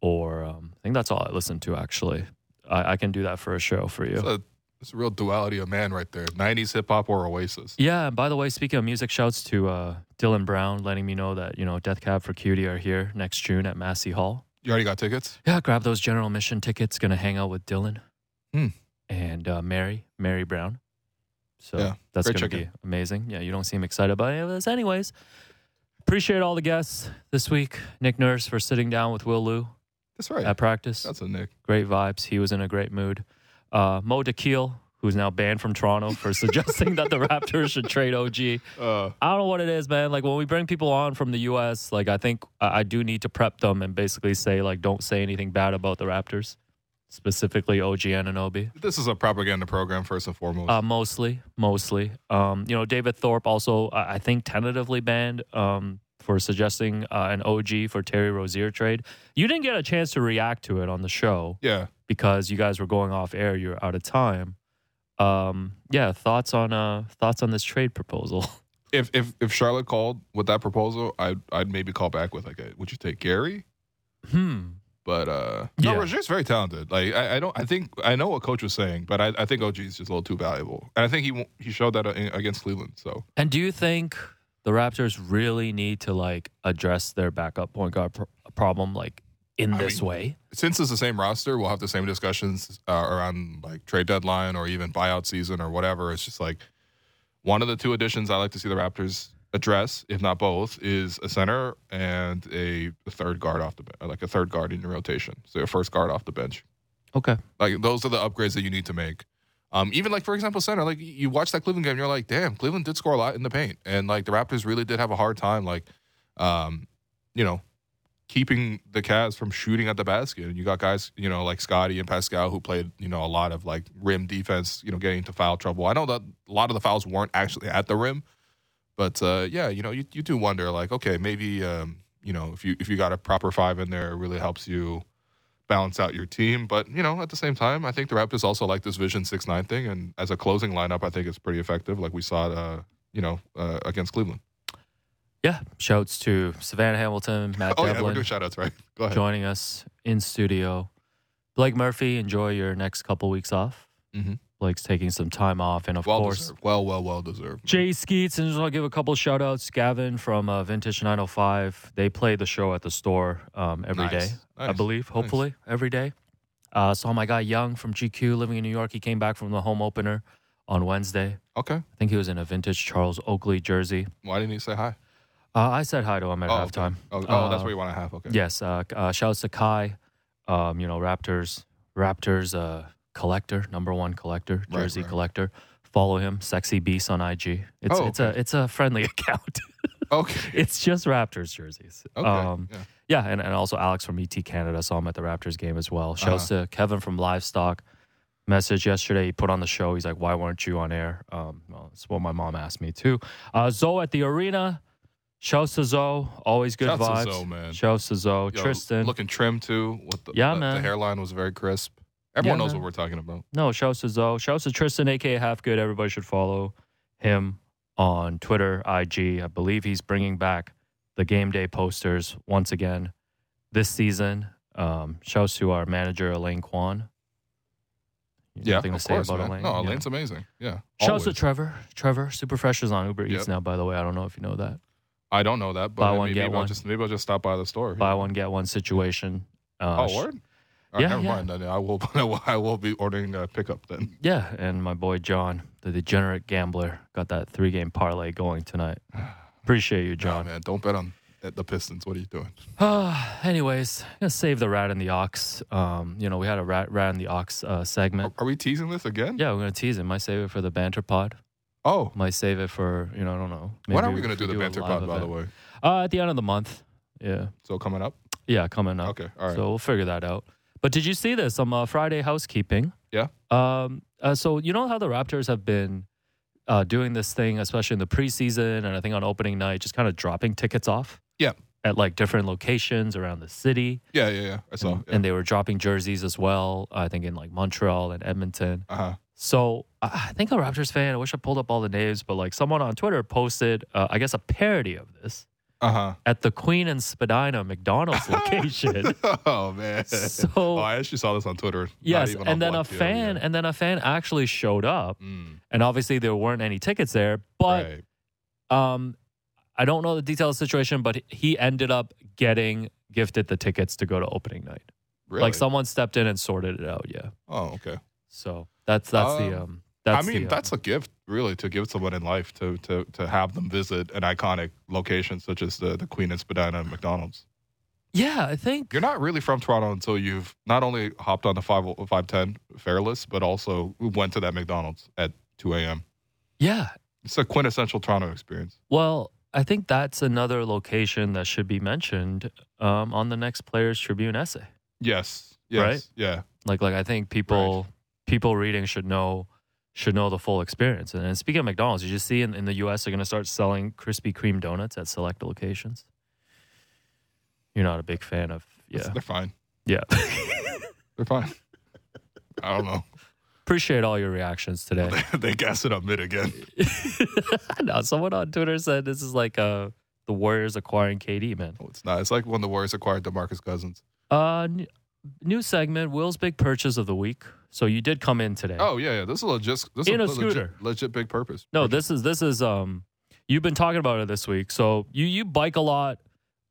or um, I think that's all I listen to. Actually, I, I can do that for a show for you. A, it's a real duality of man right there. 90s hip hop or Oasis. Yeah, and by the way, speaking of music, shouts to uh, Dylan Brown letting me know that you know Death Cab for Cutie are here next June at Massey Hall. You already got tickets? Yeah, grab those general mission tickets. Gonna hang out with Dylan Hmm. and uh, Mary, Mary Brown. So Yeah, that's gonna chicken. be amazing. Yeah, you don't seem excited about any of this, anyways. Appreciate all the guests this week. Nick Nurse for sitting down with Will Lou That's right. at practice. That's a Nick. great vibes. He was in a great mood. Uh, Mo Dakhil, who's now banned from Toronto for suggesting that the Raptors should trade OG. Uh, I don't know what it is, man. Like when we bring people on from the U.S., like I think I I do need to prep them and basically say like, don't say anything bad about the Raptors, specifically OG and Anunoby. this is a propaganda program, first and foremost. Uh, mostly, mostly. Um, you know, David Thorpe also, I I think, tentatively banned um, for suggesting uh, an OG for Terry Rozier trade. You didn't get a chance to react to it on the show yeah. Because you guys were going off air. You're out of time. Um, yeah, thoughts on uh, thoughts on this trade proposal? If if if Charlotte called with that proposal, I'd I'd maybe call back with like, a, would you take Gary? hmm. But uh, no, Yeah. Rozier's very talented. Like I, I don't, I think I know what coach was saying, but I, I think OG is just a little too valuable, and I think he he showed that uh, against Cleveland. So And do you think the Raptors really need to like address their backup point guard pro- problem like in I this mean, way? since it's the same roster, we'll have the same discussions uh, around like trade deadline or even buyout season or whatever. It's just like one of the two additions I like to see the Raptors address, if not both, is a center and a third guard off the bench, like a third guard in your rotation. So your first guard off the bench. Okay. Like those are the upgrades that you need to make. Um, even like for example, center. Like you watch that Cleveland game, you're like, damn, Cleveland did score a lot in the paint, and like the Raptors really did have a hard time, like, um, you know, keeping the Cavs from shooting at the basket. And you got guys, you know, like Scotty and Pascal who played, you know, a lot of like rim defense, you know, getting into foul trouble. I know that a lot of the fouls weren't actually at the rim, but uh, yeah, you know, you, you do wonder like, okay, maybe um, you know, if you if you got a proper five in there, it really helps you balance out your team. But you know, at the same time, I think the Raptors also like this Vision Six Nine thing, and as a closing lineup, I think it's pretty effective. Like we saw, uh, you know, uh, against Cleveland. Yeah. Shouts to Savannah Hamilton, Matt Oh yeah, we're Devlin doing shout outs, right? Go ahead. joining us in studio. Blake Murphy, enjoy your next couple weeks off. Mhm. Blake's taking some time off, and of Well course, deserved. Well, well, well deserved. Jay Skeets, and just want to give a couple shout outs. Gavin from uh, Vintage 905. They play the show at the store um, every day, Nice. I Nice. believe, Nice. hopefully, every day. Uh, saw my guy Young from GQ living in New York. He came back from the home opener on Wednesday. Okay. I think he was in a vintage Charles Oakley jersey. Why didn't he say hi? Uh, I said hi to him at Oh, halftime. okay. Oh, oh, that's Uh, where you want to have. Okay. Yes. Uh, uh, shouts to Kai. Um, you know, Raptors, Raptors uh, collector, number one collector, jersey right. collector. Follow him, Sexy Beast on IG. It's Oh, it's a it's a friendly account. Okay. it's just Raptors jerseys. Okay. Um, yeah. yeah, and, and also Alex from ET Canada saw him at the Raptors game as well. Shouts Uh-huh. to Kevin from Livestock. Message yesterday, he put on the show. He's like, "Why weren't you on air?" Um, well, that's what my mom asked me too. Uh, Zoe at the arena. Shouts to Zoe, always good Shouts to vibes. Zoe, man. Zoe, Yo, Tristan. looking trim too. With the, Yeah, the, man. The hairline was very crisp. Everyone Yeah, knows man. what we're talking about. No, shouts to Zoe. Shouts to Tristan, aka Half Good. Everybody should follow him on Twitter, IG. I believe he's bringing back the game day posters once again this season. Um, shouts to our manager Elaine Kwan. Yeah, Nothing to of say course, about man. Elaine. No, Yeah. Elaine's amazing. Yeah. Shouts to. Trevor. Trevor, Super Fresh is on Uber Eats now. By the way, I don't know if you know that. I don't know that, but Buy maybe, one, get maybe I'll one. just maybe I'll just stop by the store. Buy one get one situation. Uh, Oh, word. All right, Yeah, never yeah. mind. Then I will. I will be ordering a pickup then. Yeah, and my boy John, the degenerate gambler, got that three game parlay going tonight. Appreciate you, John. man, don't bet on the Pistons. What are you doing? Uh, anyways, I'm gonna save the rat and the ox. Um, you know, we had a rat, rat and the ox uh, Are, segment. are we teasing this again? Yeah, we're gonna tease it. Might save it for the banter pod. Oh, Might save it for you know, I don't know. when are we gonna do the banter pod? By the way, Uh, at the end of the month. Yeah, so coming up. yeah, coming up. Okay, all right. So we'll figure that out. But did you see this on uh, Friday housekeeping? Yeah. Um. Uh, so you know how the Raptors have been uh, doing this thing, especially in the preseason, and I think on opening night, just kind of dropping tickets off. Yeah. At like different locations around the city. yeah, yeah, yeah. I saw. and, Yeah. and they were dropping jerseys as well. I think in like Montreal and Edmonton. uh huh. So I think a Raptors fan. I wish I pulled up all the names, but like someone on Twitter posted, uh, I guess, a parody of this Uh huh. at the Queen and Spadina McDonald's location. oh man. So- oh, I actually saw this on Twitter. not yes, and then a fan, and then a fan actually showed up, Mm, and obviously there weren't any tickets there, but right. um, I don't know the details of the situation, but he ended up getting gifted the tickets to go to opening night. Really? Like someone stepped in and sorted it out. Yeah. Oh, okay. So that's that's the Um, um. That's I mean, the, that's a gift, really, to give someone in life to to to have them visit an iconic location such as the the Queen and Spadina and McDonald's. yeah. I think You're not really from Toronto until you've not only hopped on the five five ten fare list, but also went to that McDonald's at two a.m. yeah. It's a quintessential Toronto experience. Well, I think that's another location that should be mentioned um, on the next Players Tribune essay. Yes. Yes. Right? Yeah. Like, like I think people people reading should know should know the full experience. And, and speaking of McDonald's, you just see in, in the U.S. they're going to start selling Krispy Kreme donuts at select locations. You're not a big fan of yeah They're fine. yeah. They're fine. I don't know. Appreciate all your reactions today. they gas it up mid again. no, someone on Twitter said this is like uh, the Warriors acquiring KD, man. No, it's not. It's like when the Warriors acquired DeMarcus Cousins. Uh, new segment, Will's big purchase of the week. So you did come in today. Oh yeah, yeah. This is legit. This In a is legit, scooter. legit big purpose. no, this is this is um, you've been talking about it this week. So you you bike a lot.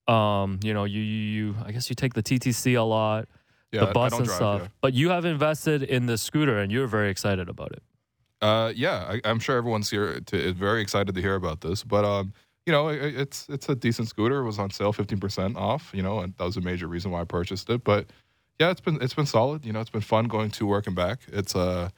Um, you know, you you, you I guess you take the TTC a lot, yeah, the bus and drive, stuff. yeah. But you have invested in the scooter, and you're very excited about it. Uh, yeah, I, I'm sure everyone's here to, is very excited to hear about this. But um, you know, it, it's it's a decent scooter. It was on sale, 15% off. You know, and that was a major reason why I purchased it. But yeah, it's been it's been solid. You know, it's been fun going to work and back. It's uh,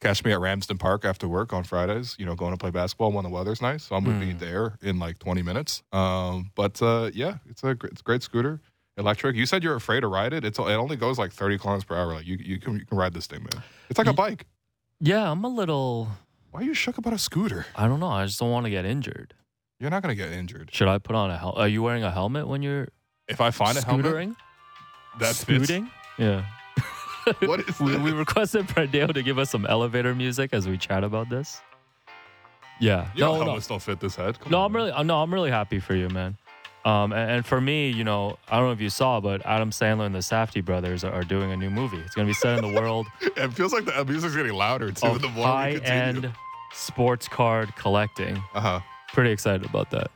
catch me at Ramsden Park after work on Fridays. You know, going to play basketball when the weather's nice. So I'm gonna be there in like 20 minutes. Um, but uh, yeah, it's a gr- it's a great scooter. Electric. You said you're afraid to ride it. It's it only goes like 30 kilometers per hour. Like you you can you can ride this thing, man. It's like a bike. Yeah, I'm a little. Why are you shook about a scooter? I don't know. I just don't want to get injured. You're not gonna get injured. Should I put on a helmet? Are you wearing a helmet when you're if I find a helmet Scootering? that fits, Scooting? Yeah. what is we, we requested Prendale to give us some elevator music as we chat about this. Yeah. You know no, no. don't fit this head. Come No, on, I'm man. really, no, I'm really happy for you, man. Um, and, and for me, you know, I don't know if you saw, but Adam Sandler and the Safdie brothers are, are doing a new movie. It's going to be set in the world It feels like the music's getting louder too. of the more we high-end continue. sports card collecting. Uh huh. Pretty excited about that.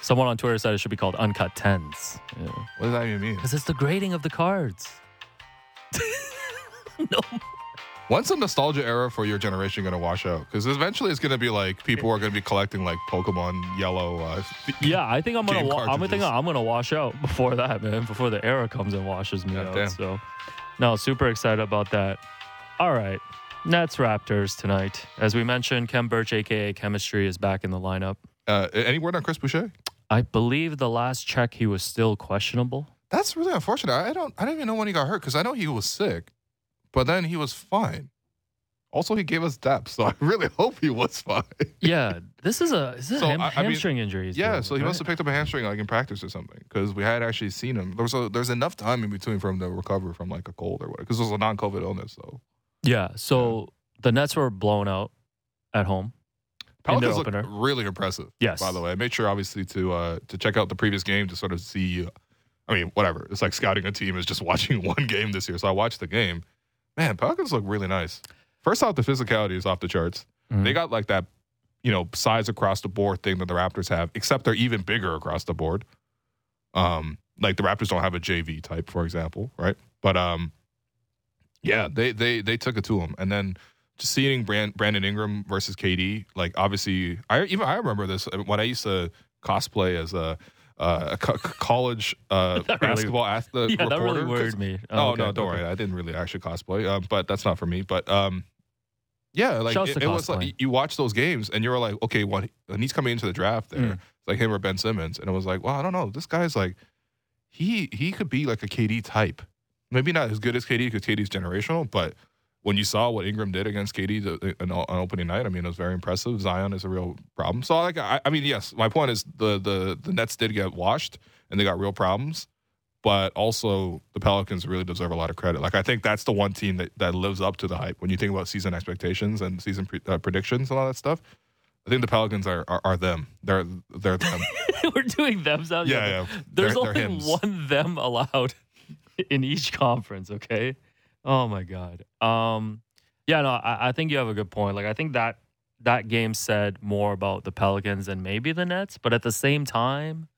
Someone on Twitter said it should be called Uncut Tens. Yeah. What does that even mean? Because it's the grading of the cards. no. When's the nostalgia era for your generation going to wash out? Because eventually it's going to be like people are going to be collecting like Pokemon Yellow. Uh, Yeah, I think I'm gonna. Wa- I'm thinking cartridges. I'm gonna wash out before that, man. Before the era comes and washes me God out. damn. So, no, super excited about that. All right, Nets Raptors tonight. As we mentioned, Khem Birch, aka Chemistry, is back in the lineup. uh, any word on Chris Boucher? I believe the last check he was still questionable. That's really unfortunate. I don't. I don't even know when he got hurt because I know he was sick, but then he was fine. Also, he gave us depth, so I really hope he was fine. Yeah, this is a is this So, a ham- I- I mean, hamstring injury. yeah, dealing so he must have picked up a hamstring like in practice or something because we had actually seen him. There was a, there's enough time in between for him to recover from like a cold or whatever because it was a non-COVID illness. So Yeah, so the Nets were blown out at home. Pelicans look really impressive. Yes. By the way, I made sure obviously to uh to check out the previous game to sort of see. Uh, I mean, whatever. It's like scouting a team is just watching one game this year. So I watched the game. Man, Pelicans look really nice. First off, the physicality is off the charts. Mhm. They got like that, you know, size across the board thing that the Raptors have, except they're even bigger across the board. Um, like the Raptors don't have a JV type, for example, right? But um, yeah, they they they took it to them, and then just seeing Brand, Brandon Ingram versus KD, like obviously, I even I remember this when I used to cosplay as a. Uh, a co- college uh, That really- basketball athlete. yeah, that really worried me. Oh, okay, no, don't okay. worry. I didn't really actually cosplay, um, but that's not for me. But um, yeah, like it, it was like you watch those games and you were like, okay, what? And he's coming into the draft there, Mm. it's like him or Ben Simmons, and it was like, well, I don't know. This guy's like, he he could be like a KD type. Maybe not as good as KD because KD's generational, but when you saw what Ingram did against KD on, opening night, I mean, it was very impressive. Zion is a real problem. So, like, I, I mean, yes, my point is the the the Nets did get washed and they got real problems, but also the Pelicans really deserve a lot of credit. Like, I think that's the one team that that lives up to the hype when you think about season expectations and season pre, uh, predictions and all that stuff. I think the Pelicans are are, are them. They're they're them. We're doing them yeah, yeah. There's They're- they're only one them allowed in each conference. Okay. Oh my god. Um. Yeah. No. I, I think you have a good point. Like I think that that game said more about the Pelicans than maybe the Nets. But at the same time,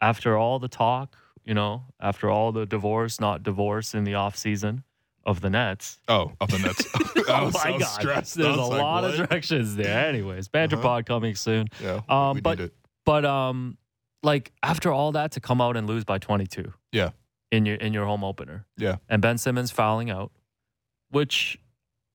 after all the talk, you know, after all the divorce, not divorce in the off season of the Nets. Oh, of the Nets. Oh my so god. stressed. There's a like, lot of directions there. Anyways, banter Uh-huh. pod coming soon. Yeah, Um, we but-. But um, like after all that to come out and lose by 22. Yeah. In your in your home opener. Yeah. And Ben Simmons fouling out, which,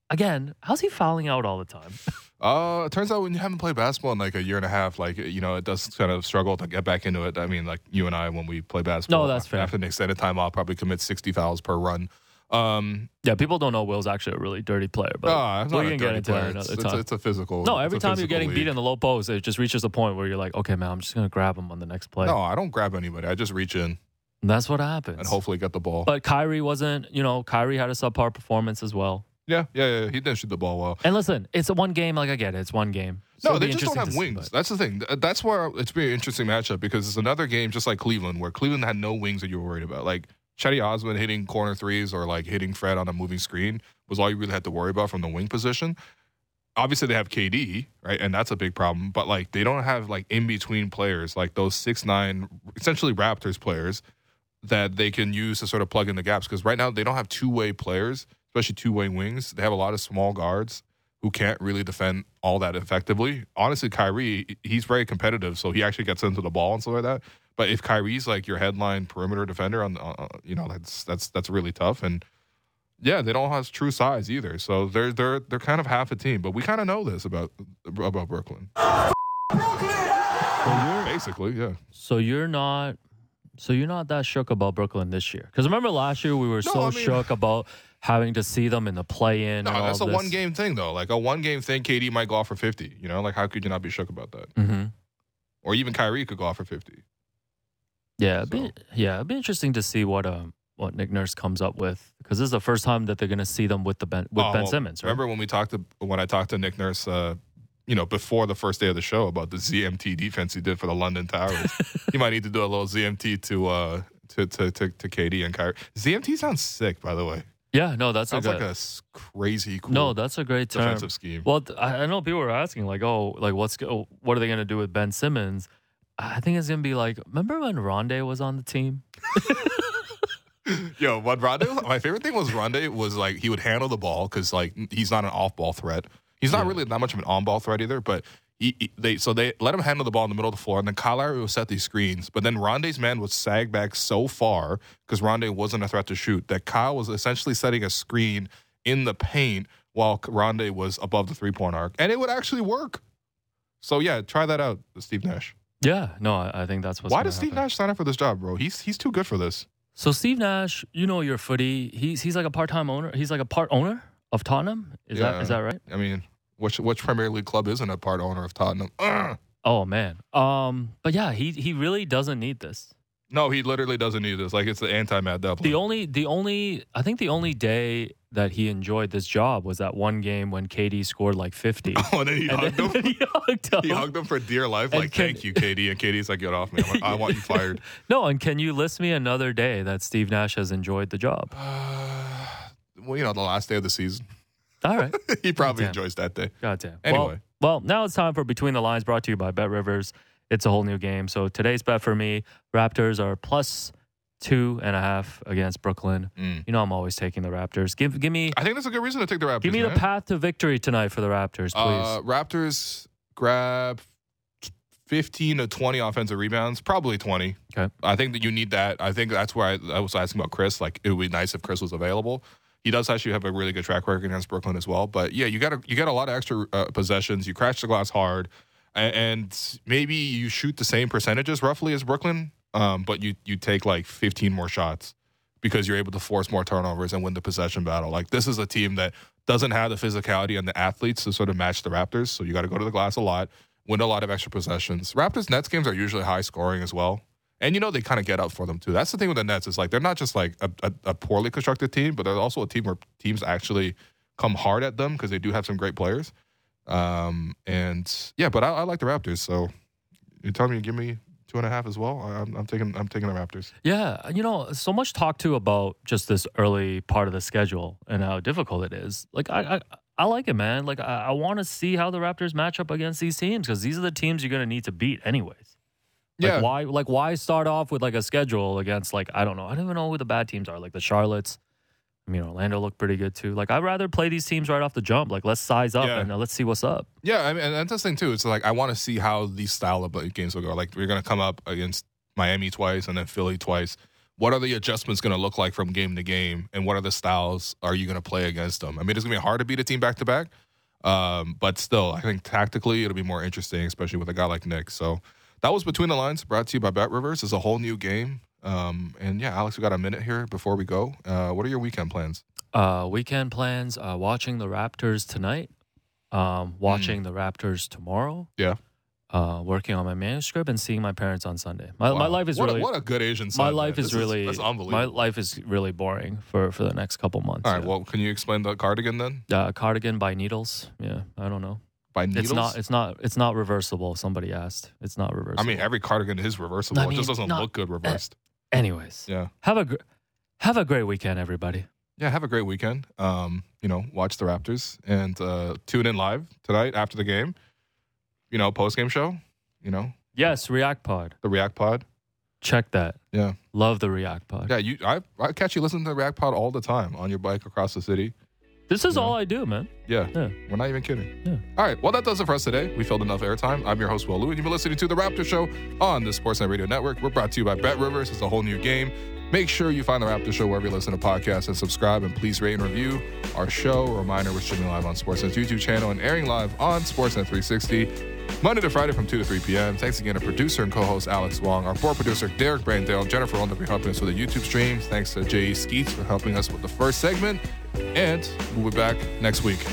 again, how's he fouling out all the time? Uh, it turns out when you haven't played basketball in like a year and a half, like you know, it does kind of struggle to get back into it. I mean, like you and I, when we play basketball, no, that's fair. After an extended time, I'll probably commit sixty fouls per run. Um, yeah, people don't know Will's actually a really dirty player, but ah, it's we not a can get into that another it's, time. it's a physical. no, every time you're getting beat in the low post, it just reaches a point where you're like, okay, man, I'm just gonna grab him on the next play. No, I don't grab anybody. I just reach in And that's what happens. and hopefully get the ball. But Kyrie wasn't, you know, Kyrie had a subpar performance as well. yeah, yeah, yeah. He didn't shoot the ball well. And listen, it's a one game. Like I get it, it's one game. So No, they just don't have to see, wings. That's the thing. That's where it's been an interesting matchup because it's another game just like Cleveland, where Cleveland had no wings that you were worried about. Like Cedi Osman hitting corner threes or like hitting Fred on a moving screen was all you really had to worry about from the wing position. Obviously, they have KD, right, and that's a big problem. But like, they don't have like in between players, like those six nine, essentially Raptors players that they can use to sort of plug in the gaps. Because right now they don't have two way players, especially two way wings. They have a lot of small guards who can't really defend all that effectively. Honestly, Kyrie, he's very competitive, so he actually gets into the ball and stuff like that. But if Kyrie's like your headline perimeter defender, on uh, you know that's that's that's really tough. And yeah, they don't have true size either, so they're they're they're kind of half a team. But we kind of know this about about Brooklyn. Basically, yeah. So you're not so you're not that shook about Brooklyn this year. Because remember last year we were No, so I mean- shook about having to see them in the play in. No, and all that's a this. one game thing though. Like a one game thing, KD might go off for fifty. You know, like how could you not be shook about that? hmm Or even Kyrie could go off for fifty. Yeah, it'd So- be, yeah, it'd be interesting to see what um what Nick Nurse comes up with because this is the first time that they're going to see them with the Ben with Oh, Ben Simmons. Right? Remember when we talked to when I talked to Nick Nurse, uh, you know, before the first day of the show about the ZMT defense he did for the London Towers. he might need to do a little ZMT to uh to to to, to KD and Kyrie. ZMT sounds sick, by the way. Yeah, no, that's Sounds a like a crazy cool no, that's a great term. defensive scheme. Well, I know people were asking like, oh, like what's what are they going to do with Ben Simmons? I think it's going to be like, remember when Rondae was on the team? Yo, what Rondae? My favorite thing was Rondae was like he would handle the ball because like he's not an off-ball threat. He's not Yeah. really that much of an on-ball threat either. But he, he- they so they let him handle the ball in the middle of the floor, and then Kyle Lowry would set these screens. But then Rondae's man would sag back so far because Rondae wasn't a threat to shoot that Kyle was essentially setting a screen in the paint while Rondae was above the three-point arc, and it would actually work. So yeah, try that out, Steve Nash. Yeah, no, I, I think that's what's Why does Steve happen. Nash sign up for this job, bro? He's he's too good for this. So Steve Nash, you know your footy. He's he's like a part time owner. He's like a part owner of Tottenham. Is that is that right? I mean, which which Premier League club isn't a part owner of Tottenham? Ugh. Oh man. Um. But yeah, he he really doesn't need this. No, he literally doesn't need this. Like it's the anti Matt Dublin. The only the only I think the only day that he enjoyed this job was that one game when KD scored like fifty. oh, and then he and hugged then him. he hugged him. He hugged him for dear life. And Like, can- thank you, KD. And KD's like, get off me. I'm like, I want you fired. No, and can you list me another day that Steve Nash has enjoyed the job? well, you know, the last day of the season. All right. he probably enjoys that day. Goddamn. Anyway. Well, well, now it's time for Between the Lines brought to you by Bet Rivers. It's a whole new game. So today's bet for me Raptors are plus two and a half against Brooklyn. Mm. You know, I'm always taking the Raptors. Give give me I think that's a good reason to take the Raptors. give me the path to victory tonight for the Raptors, please. Uh, Raptors grab 15 to 20 offensive rebounds, probably 20. Okay. I think that you need that. I think that's where I, I was asking about Chris. Like, it would be nice if Chris was available. He does actually have a really good track record against Brooklyn as well. But yeah, you got a, you got a lot of extra uh, possessions. You crash the glass hard, a- and maybe you shoot the same percentages roughly as Brooklyn, um, but you you take like 15 more shots because you're able to force more turnovers and win the possession battle. Like this is a team that doesn't have the physicality and the athletes to sort of match the Raptors. So you got to go to the glass a lot, win a lot of extra possessions. Raptors Nets games are usually high scoring as well. And you know they kind of get up for them too. That's the thing with the Nets is like they're not just like a, a, a poorly constructed team, but they're also a team where teams actually come hard at them because they do have some great players. Um, and yeah, but I, I like the Raptors. So you tell me you give me two and a half as well. I'm, I'm taking I'm taking the Raptors. Yeah, you know, so much talk too about just this early part of the schedule and how difficult it is. Like I, I, I like it, man. Like I, I want to see how the Raptors match up against these teams because these are the teams you're gonna need to beat anyways. Like Yeah. why, like why start off with like a schedule against like I don't know, I don't even know who the bad teams are. Like the Charlottes. I mean, Orlando looked pretty good too. Like I'd rather play these teams right off the jump. Like let's size up Yeah. and uh, let's see what's up. Yeah, I mean, and that's the thing too. It's like I want to see how these style of games will go. Like we're gonna come up against Miami twice and then Philly twice. What are the adjustments gonna look like from game to game, and what are the styles are you gonna play against them? I mean, it's gonna be hard to beat a team back to back, um, but still, I think tactically it'll be more interesting, especially with a guy like Nick. So that was between the lines, brought to you by Bet Rivers. It's a whole new game, um, and yeah, Alex, we got a minute here before we go. Uh, what are your weekend plans? Uh, weekend plans: uh, watching the Raptors tonight, um, watching the Raptors tomorrow. Yeah. Uh, working on my manuscript and seeing my parents on Sunday. My, my life is what really a, what a good Asian son. my life man. is This really that's my life is really boring for for the next couple months. All right. yeah. Well, can you explain the cardigan then? uh, cardigan by Needles. Yeah, I don't know. By needles? It's not. It's not. It's not reversible. Somebody asked. It's not reversible. I mean, every cardigan is reversible. I it just doesn't not- look good reversed. anyways, yeah. have a gr- have a great weekend, everybody. Yeah. Have a great weekend. Um, you know, watch the Raptors and uh, tune in live tonight after the game. You know, post game show. You know, Yes, React Pod. the React Pod. Check that. Yeah. Love the React Pod. Yeah. You, I, I catch you listening to the React Pod all the time on your bike across the city. This is all I do, man. Yeah. Yeah. We're not even kidding. Yeah. All right. Well, that does it for us today. We filled enough airtime. I'm your host, Will Lou, and you've been listening to The Raptor Show on the Sportsnet Radio Network. We're brought to you by Bet Rivers. It's a whole new game. Make sure you find The Raptor Show wherever you listen to podcasts and subscribe. And please rate and review our show. A reminder, we're streaming live on Sportsnet's YouTube channel and airing live on Sportsnet 360. Monday to Friday from 2 to 3 p.m. Thanks again to producer and co-host Alex Wong, our board producer Derek Brandale, and Jennifer Olden for helping us with the YouTube streams. Thanks to Jay Skeets for helping us with the first segment. And we'll be back next week.